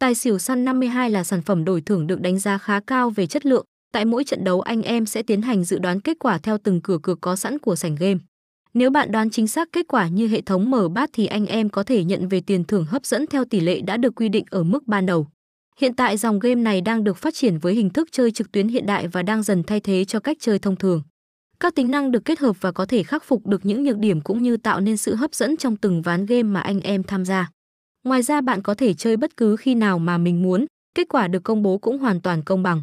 Tài xỉu săn 52 là sản phẩm đổi thưởng được đánh giá khá cao về chất lượng. Tại mỗi trận đấu, anh em sẽ tiến hành dự đoán kết quả theo từng cửa cược có sẵn của sảnh game. Nếu bạn đoán chính xác kết quả như hệ thống mở bát thì anh em có thể nhận về tiền thưởng hấp dẫn theo tỷ lệ đã được quy định ở mức ban đầu. Hiện tại, dòng game này đang được phát triển với hình thức chơi trực tuyến hiện đại và đang dần thay thế cho cách chơi thông thường. Các tính năng được kết hợp và có thể khắc phục được những nhược điểm cũng như tạo nên sự hấp dẫn trong từng ván game mà anh em tham gia. Ngoài ra bạn có thể chơi bất cứ khi nào mà mình muốn, kết quả được công bố cũng hoàn toàn công bằng.